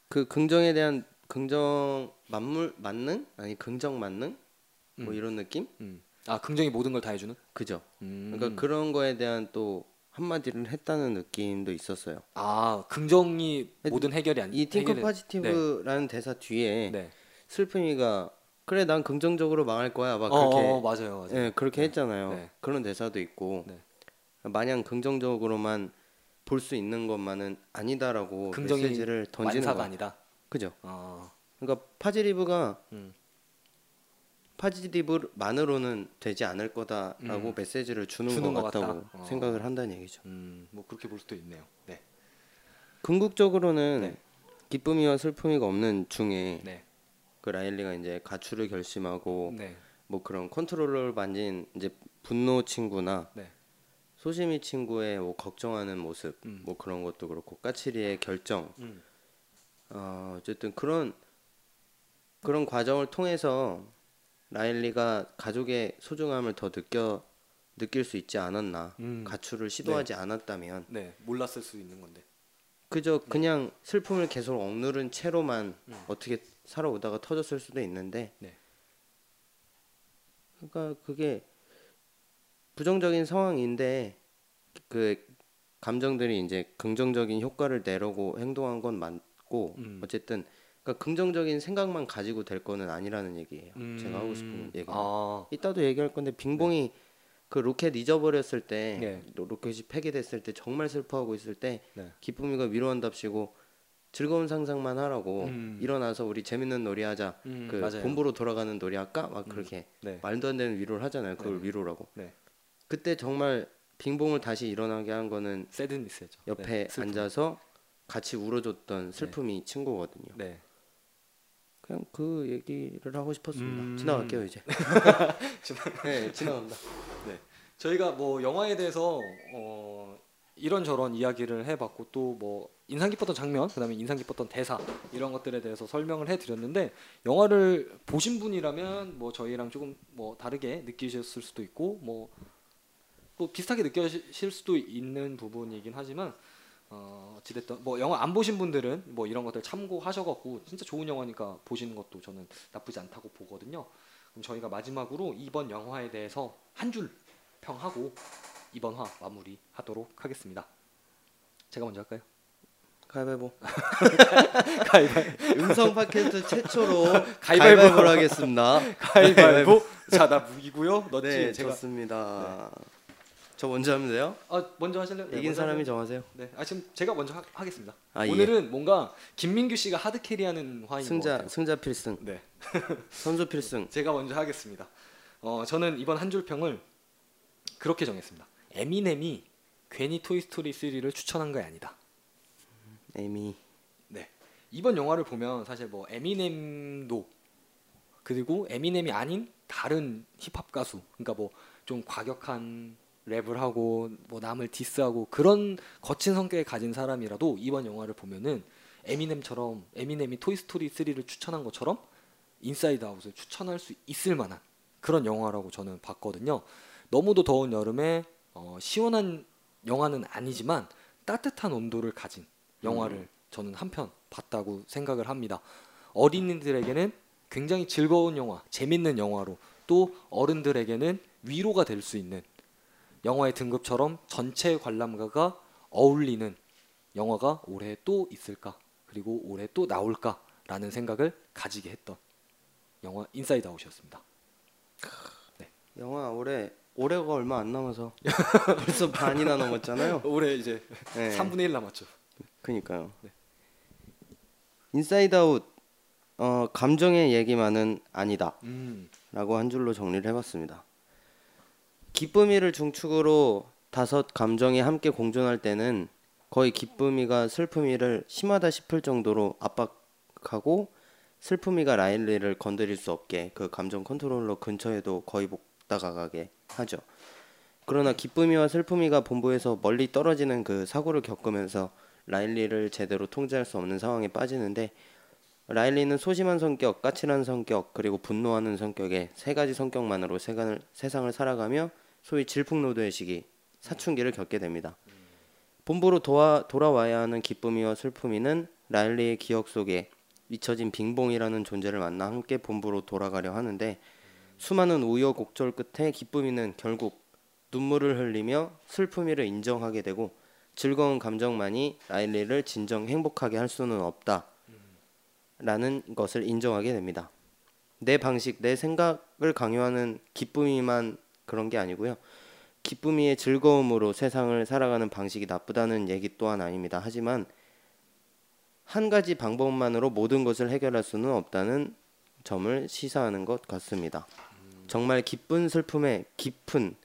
그 긍정에 대한 긍정 만물 만능 아니 긍정 만능 뭐 음. 이런 느낌? 음. 아 긍정이 모든 걸 다 해주는? 그죠? 음. 그러니까 그런 거에 대한 또 한마디를 했다는 느낌도 있었어요. 아 긍정이 모든 해결이 아니. 이 해결이- 파지티브라는 대사 뒤에 네. 슬픔이가 그래 난 긍정적으로 망할 거야 막 어, 그렇게 어, 맞아요, 맞아요. 예 그렇게 했잖아요. 네. 그런 대사도 있고 네. 마냥 긍정적으로만 볼 수 있는 것만은 아니다라고 긍정이 메시지를 던지는 거야. 아니다. 그죠? 아, 그러니까 파지티브가 음. 파지티브만으로는 되지 않을 거다라고 음. 메시지를 주는, 주는 것 것 같다고 같다. 어. 생각을 한다는 얘기죠. 음, 뭐 그렇게 볼 수도 있네요. 네, 궁극적으로는 네. 기쁨이와 슬픔이가 없는 중에 네, 그 라일리가 이제 가출을 결심하고 네, 뭐 그런 컨트롤러를 만진 이제 분노 친구나 네. 소심이 친구의 뭐 걱정하는 모습 음. 뭐 그런 것도 그렇고 까칠이의 결정 음. 어, 어쨌든 그런 그런 과정을 통해서 라일리가 가족의 소중함을 더 느껴 느낄 수 있지 않았나 음. 가출을 시도하지 않았다면 네, 몰랐을 수 있는 건데. 그저 그냥 슬픔을 계속 억누른 채로만 어떻게 살아오다가 터졌을 수도 있는데 네. 그러니까 그게 부정적인 상황인데 그 감정들이 이제 긍정적인 효과를 내려고 행동한 건 맞 고 음. 어쨌든 그러니까 긍정적인 생각만 가지고 될 거는 아니라는 얘기예요. 제가 하고 싶은 얘기. 는 아, 이따도 얘기할 건데 빙봉이 그 로켓 잃어버렸을 때 네. 로- 로켓이 폐기됐을 때 정말 슬퍼하고 있을 때 네. 기쁨이가 위로한답시고 즐거운 상상만 하라고 음. 일어나서 우리 재밌는 놀이 하자 음, 그 맞아요. 본부로 돌아가는 놀이 할까 막 그렇게 네, 말도 안 되는 위로를 하잖아요 그걸 네. 위로라고 네. 그때 정말 빙봉을 다시 일어나게 한 거는 새드니스죠. 옆에 네. 앉아서 같이 울어줬던 슬픔이 친구거든요. 네. 그냥 그 얘기를 하고 싶었습니다. 음. 지나갈게요 이제. 네 지나간다. 저희가 뭐 영화에 대해서 어, 이런저런 이야기를 해봤고 또 뭐 인상 깊었던 장면, 그다음에 인상 깊었던 대사 이런 것들에 대해서 설명을 해드렸는데 영화를 보신 분이라면 뭐 저희랑 조금 뭐 다르게 느끼셨을 수도 있고 뭐 또 비슷하게 느껴질 수도 있는 부분이긴 하지만 어, 어찌됐든 뭐 영화 안 보신 분들은 뭐 이런 것들 참고하셔갖고 진짜 좋은 영화니까 보시는 것도 저는 나쁘지 않다고 보거든요. 그럼 저희가 마지막으로 이번 영화에 대해서 한 줄 평하고 이번 화 마무리하도록 하겠습니다. 제가 먼저 할까요? 가위바위보 가위바위보. 음성 팟캐스트 최초로 가위바위보. 가위바위보를 하겠습니다 가위바위보. 자, 나 묵이고요. 너지 네 제가 졌습니다 저 먼저 하면 돼요? 아, 먼저 하실래요? 네, 이긴 먼저 사람이 하세요. 정하세요 네. 아, 지금 제가 먼저 하, 겠습니다 아, 예. 오늘은 뭔가 김민규 씨가 hard carry하는 화인 것 승자 같아요. 승자 필승 네. 선수 필승 제가 먼저 하겠습니다. 어, 저는 이번 한 줄 평을 그렇게 정했습니다. 에미넴이 괜히 토이 스토리 3를 추천한 게 아니다. 에미 네. 이번 영화를 보면 사실 뭐 에미넴도 그리고 에미넴이 아닌 다른 힙합 가수 그러니까 뭐 좀 과격한 랩을 하고 뭐 남을 diss하고 그런 거친 성격을 가진 사람이라도 이번 영화를 보면은 에미넴처럼 에미넴이 토이 스토리 3를 추천한 것처럼 인사이드 아웃을 추천할 수 있을 만한 그런 영화라고 저는 봤거든요. 너무도 더운 여름에 어, 시원한 영화는 아니지만 따뜻한 온도를 가진 영화를 저는 한 편 봤다고 생각을 합니다. 어린이들에게는 굉장히 즐거운 영화, 재밌는 영화로 또 어른들에게는 위로가 될 수 있는 영화의 등급처럼 전체 관람가가 어울리는 영화가 올해 또 있을까 그리고 올해 또 나올까라는 생각을 가지게 했던 영화 인사이드 아웃이었습니다. 영화 올해 올해가 얼마 안 남아서 벌써 반이나 넘었잖아요. 올해 이제 네. 3분의 1 남았죠. 그니까요. 네. 인사이드 아웃 어, 감정의 얘기만은 아니다라고 음, 한 줄로 정리를 해봤습니다. 기쁨이를 중축으로 다섯 감정이 함께 공존할 때는 거의 기쁨이가 슬픔이를 심하다 싶을 정도로 압박하고 슬픔이가 라일리를 건드릴 수 없게 그 감정 컨트롤러 근처에도 거의 못 다가가게 하죠. 그러나 기쁨이와 슬픔이가 본부에서 멀리 떨어지는 그 사고를 겪으면서 라일리를 제대로 통제할 수 없는 상황에 빠지는데 라일리는 소심한 성격, 까칠한 성격, 그리고 분노하는 성격의 세 가지 성격만으로 세간을, 세상을 살아가며 소위 질풍노도의 시기, 사춘기를 겪게 됩니다. 본부로 도와, 돌아와야 하는 기쁨이와 슬픔이는 라일리의 기억 속에 잊혀진 빙봉이라는 존재를 만나 함께 본부로 돌아가려 하는데 수많은 우여곡절 끝에 기쁨이는 결국 눈물을 흘리며 슬픔이를 인정하게 되고 즐거운 감정만이 라일리를 진정 행복하게 할 수는 없다. 라는 것을 인정하게 됩니다. 내 방식, 내 생각을 강요하는 기쁨이만 그런 게 아니고요. 기쁨이의 즐거움으로 세상을 살아가는 방식이 나쁘다는 얘기 또한 아닙니다. 하지만 한 가지 방법만으로 모든 것을 해결할 수는 없다는 점을 시사하는 것 같습니다. 정말 기쁜 슬픔에 깊은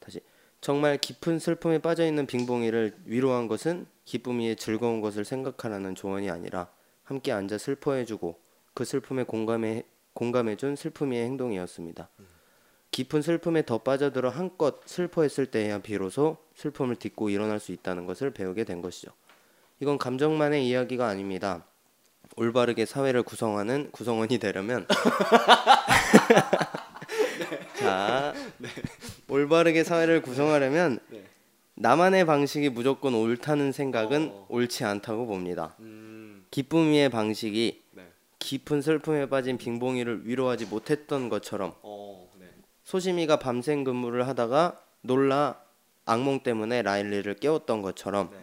다시 정말 깊은 슬픔에 빠져 있는 빙봉이를 위로한 것은 기쁨이의 즐거운 것을 생각하라는 조언이 아니라 함께 앉아 슬퍼해주고 그 슬픔에 공감해 공감해준 슬픔이의 행동이었습니다. 깊은 슬픔에 더 빠져들어 한껏 슬퍼했을 때야 비로소 슬픔을 딛고 일어날 수 있다는 것을 배우게 된 것이죠. 이건 감정만의 이야기가 아닙니다. 올바르게 사회를 구성하는 구성원이 되려면 자 올바르게 사회를 구성하려면 네. 나만의 방식이 무조건 옳다는 생각은 어. 옳지 않다고 봅니다. 음, 기쁨이의 방식이 네. 깊은 슬픔에 빠진 빙봉이를 위로하지 못했던 것처럼 어, 네. 소심이가 밤샘 근무를 하다가 놀라 악몽 때문에 라일리를 깨웠던 것처럼 네.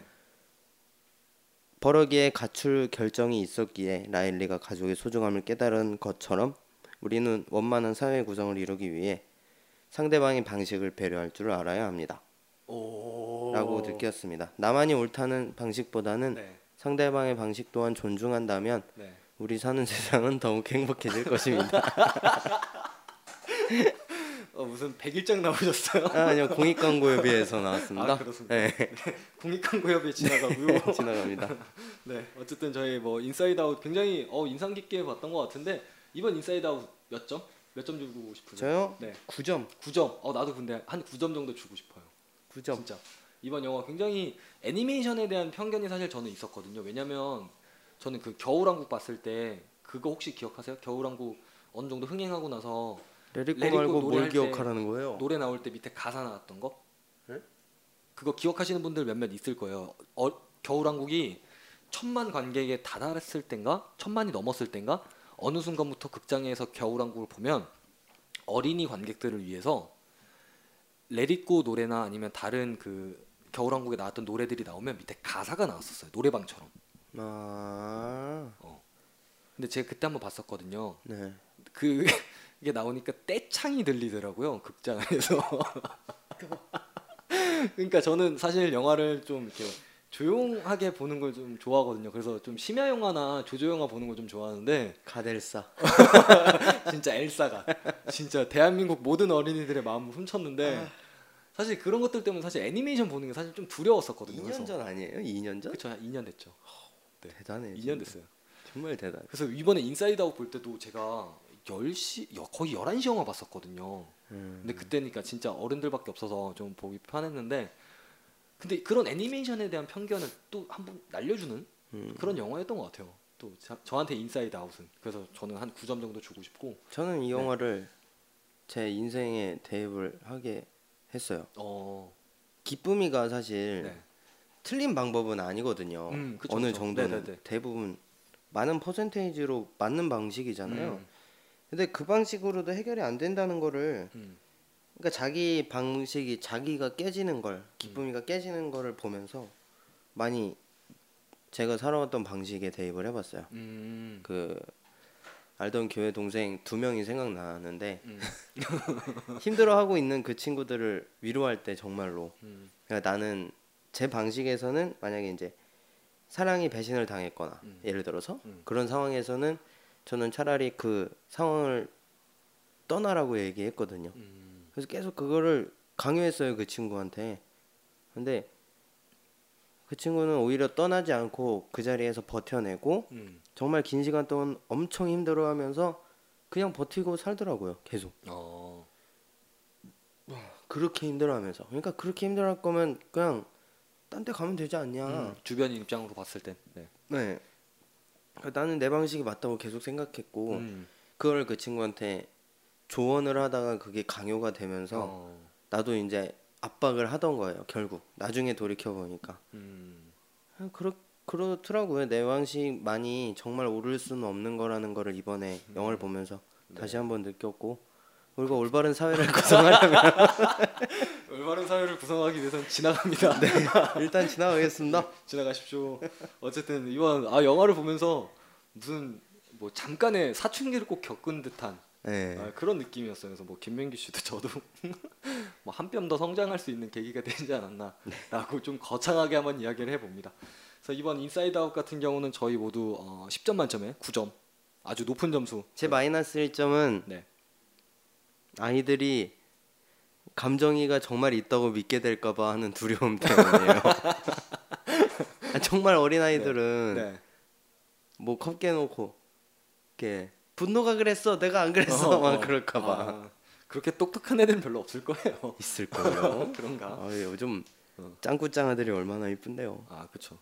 버러기에 가출 결정이 있었기에 라일리가 가족의 소중함을 깨달은 것처럼 우리는 원만한 사회 구성을 이루기 위해 상대방의 방식을 배려할 줄 알아야 합니다. 오. 라고 느꼈습니다. 나만이 옳다는 방식보다는 네. 상대방의 방식 또한 존중한다면 네. 우리 사는 세상은 더욱 행복해질 것입니다. 어, 무슨 백일장 나오셨어요? 아, 아니요 공익 비해서 나왔습니다. 아, 그렇습니다. 네, 국립광고협에 지나가고요. 지나갑니다. 네, 어쨌든 저희 뭐 인사이드 아웃 굉장히 어, 인상 깊게 봤던 것 같은데 이번 인사이드 아웃 몇 점? 몇 점 주고 싶으세요? 저요? 네, 9점, 9점. 어, 나도 근데 한 9점 정도 주고 싶어요. 9점. 진짜 이번 영화 굉장히 애니메이션에 대한 편견이 사실 저는 있었거든요. 왜냐면 저는 그 겨울왕국 봤을 때 그거 혹시 기억하세요? 겨울왕국 어느 정도 흥행하고 나서 레리코 레리코 말고 뭘 기억하라는 거예요? 노래 나올 때 밑에 가사 나왔던 거? 네? 그거 기억하시는 분들 몇몇 있을 거예요. 어, 겨울왕국이 천만 관객에 다다랐을 땐가? 천만이 넘었을 땐가? 어느 순간부터 극장에서 겨울왕국을 보면 어린이 관객들을 위해서 레릿고 노래나 아니면 다른 그 겨울왕국에 나왔던 노래들이 나오면 밑에 가사가 나왔었어요. 노래방처럼. 아, 근데 제가 그때 한번 봤었거든요. 네. 그 이게 나오니까 떼창이 들리더라고요 극장 안에서. 그러니까 저는 사실 영화를 좀 이렇게 조용하게 보는 걸 좀 좋아하거든요. 그래서 좀 심야 영화나 조조 영화 보는 걸 좀 좋아하는데 가델사. 진짜 엘사가 진짜 대한민국 모든 어린이들의 마음을 훔쳤는데 사실 그런 것들 때문에 사실 애니메이션 보는 게 사실 좀 두려웠었거든요. 2년 전 아니에요? 2년 전? 그쵸 한 2년 됐죠. 네. 대단해. 2년 됐어요. 정말 대단. 그래서 이번에 인사이드 아웃 볼 때도 제가 10시 여- 거의 11시 영화 봤었거든요. 음. 근데 그때니까 진짜 어른들밖에 없어서 좀 보기 편했는데 근데 그런 애니메이션에 대한 편견을 또 한 번 날려주는 음. 그런 영화였던 것 같아요. 또 자- 저한테 인사이드 아웃은 그래서 저는 한 9점 정도 주고 싶고 저는 이 네. 영화를 제 인생에 대입을 하게 했어요. 어. 기쁨이가 사실 네. 틀린 방법은 아니거든요. 음, 그쵸, 어느 그쵸. 정도는 네네네. 대부분 많은 퍼센테이지로 맞는 방식이잖아요. 음. 근데 그 방식으로도 해결이 안 된다는 거를 음. 그러니까 자기 방식이 자기가 깨지는 걸 기쁨이가 깨지는 거를 보면서 많이 제가 살아왔던 방식에 대입을 해봤어요. 음. 그 알던 교회 동생 두 명이 생각나는데 음. 힘들어하고 있는 그 친구들을 위로할 때 정말로 음. 그러니까 나는 제 방식에서는 만약에 이제 사랑이 배신을 당했거나 음. 예를 들어서 음. 그런 상황에서는 저는 차라리 그 상황을 떠나라고 얘기했거든요. 음. 그래서 계속 그거를 강요했어요 그 친구한테. 근데 그 친구는 오히려 떠나지 않고 그 자리에서 버텨내고 음. 정말 긴 시간 동안 엄청 힘들어하면서 그냥 버티고 살더라고요 계속 어. 그렇게 힘들어하면서 그러니까 그렇게 힘들어할 거면 그냥 딴 데 가면 되지 않냐 음. 주변인 입장으로 봤을 땐. 네. 네 나는 내 방식이 맞다고 계속 생각했고 음. 그걸 그 친구한테 조언을 하다가 그게 강요가 되면서 어. 나도 이제 압박을 하던 거예요 결국 나중에 돌이켜 보니까 음. 그렇 그렇더라고요 내 방식 많이 정말 오를 수는 없는 거라는 거를 이번에 음. 영화를 보면서 네. 다시 한번 느꼈고 우리가 올바른 사회를 구성하려면 올바른 사회를 구성하기 위해서는 지나갑니다. 네. 일단 지나가겠습니다. 지나가십시오. 어쨌든 이번 아 영화를 보면서 무슨 뭐 잠깐의 사춘기를 꼭 겪은 듯한 네. 아, 그런 느낌이었어요. 그래서 뭐 김민기 씨도 저도 뭐 한 뼘 더 성장할 수 있는 계기가 되지 않았나라고 좀 거창하게 한번 이야기를 해봅니다. 그래서 이번 인사이드 아웃 같은 경우는 저희 모두 어, 10점 만점에 9점 아주 높은 점수. 제 마이너스 1점은 네. 아이들이 감정이가 정말 있다고 믿게 될까봐 하는 두려움 때문이에요. 아, 정말 어린 아이들은 네. 뭐컵 깨놓고 이렇게 분노가 그랬어, 내가 안 그랬어, 어, 막 어. 그럴까봐 아, 그렇게 똑똑한 애들은 별로 없을 거예요. 있을 거예요. 그런가? 아, 요즘 어. 짱구짱 아들이 얼마나 이쁜데요. 아 그렇죠.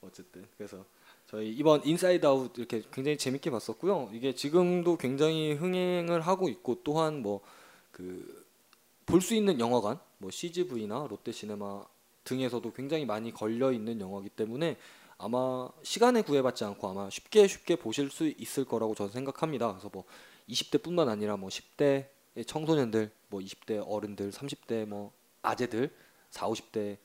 어쨌든 그래서 저희 이번 인사이드 아웃 이렇게 굉장히 재밌게 봤었고요. 이게 지금도 굉장히 흥행을 하고 있고 또한 뭐 그 볼 수 있는 영화관, 뭐 CGV나 롯데시네마 등에서도 굉장히 많이 걸려 있는 영화이기 때문에 아마 시간에 구애받지 않고 아마 쉽게 쉽게 보실 수 있을 거라고 저는 생각합니다. 그래서 뭐 20대뿐만 아니라 뭐 10대 청소년들, 뭐 20대 어른들, 30대 뭐 아재들, 4, 50대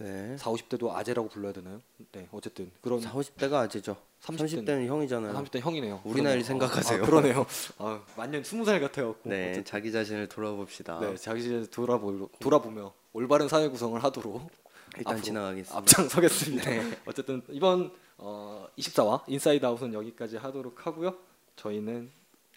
네. 4, 50대도 아재라고 불러야 되나요? 네, 어쨌든 그런 4, 50대가 아재죠. 30대 30대는 형이잖아요. 30대 형이네요. 우리 나이를 그러네요. 생각하세요. 아, 그러네요. 아, 만년 20살 같아요. 네, 자기 자신을 돌아봅시다. 네, 자기 자신 돌아보 돌아보며 올바른 사회 구성을 하도록 일단 지나가겠습니다. 앞장서겠습니다. 네. 어쨌든 이번 어, 24화 인사이드 아웃은 여기까지 하도록 하고요. 저희는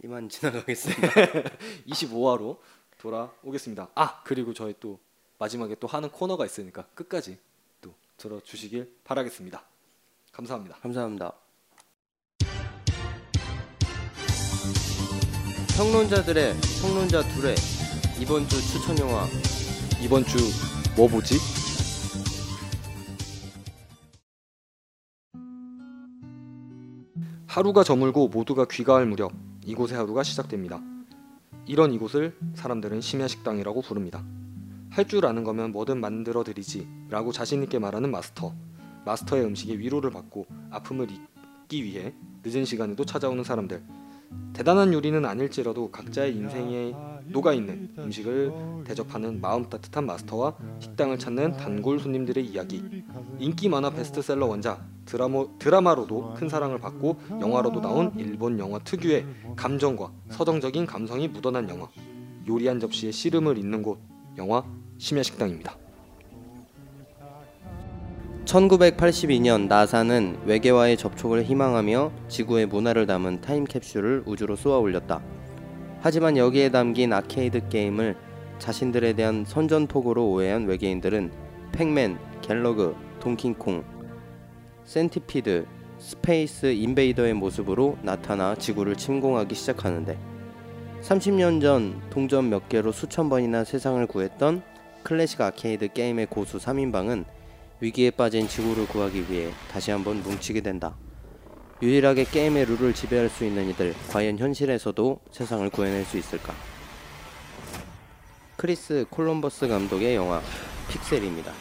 이만 지나가겠습니다. 25화로 돌아오겠습니다. 아 그리고 저희 또 마지막에 또 하는 코너가 있으니까 끝까지 또 들어주시길 바라겠습니다. 감사합니다. 감사합니다. 평론자들의 평론자 둘의 이번 주 추천 영화 이번 주 뭐 보지? 하루가 저물고 모두가 귀가할 무렵 이곳의 하루가 시작됩니다. 이런 이곳을 사람들은 심야 식당이라고 부릅니다. 할 줄 아는 거면 뭐든 만들어 드리지 라고 자신 있게 말하는 마스터. 마스터의 음식에 위로를 받고 아픔을 잊기 위해 늦은 시간에도 찾아오는 사람들. 대단한 요리는 아닐지라도 각자의 인생에 녹아 있는 음식을 대접하는 마음 따뜻한 마스터와 식당을 찾는 단골 손님들의 이야기. 인기 만화 베스트셀러 원작 드라마, 드라마로도 큰 사랑을 받고 영화로도 나온 일본 영화 특유의 감정과 서정적인 감성이 묻어난 영화. 요리한 접시에 씨름을 잇는 곳 영화 심야식당입니다. 1982년 나사는 외계와의 접촉을 희망하며 지구의 문화를 담은 타임캡슐을 우주로 쏘아 올렸다. 하지만 여기에 담긴 아케이드 게임을 자신들에 대한 선전포고로 오해한 외계인들은 팩맨, 갤러그, 동킹콩, 센티피드, 스페이스 인베이더의 모습으로 나타나 지구를 침공하기 시작하는데 30년 전 동전 몇 개로 수천 번이나 세상을 구했던 클래식 아케이드 게임의 고수 3인방은 위기에 빠진 지구를 구하기 위해 다시 한번 뭉치게 된다. 유일하게 게임의 룰을 지배할 수 있는 이들, 과연 현실에서도 세상을 구해낼 수 있을까? 크리스 콜럼버스 감독의 영화 픽셀입니다.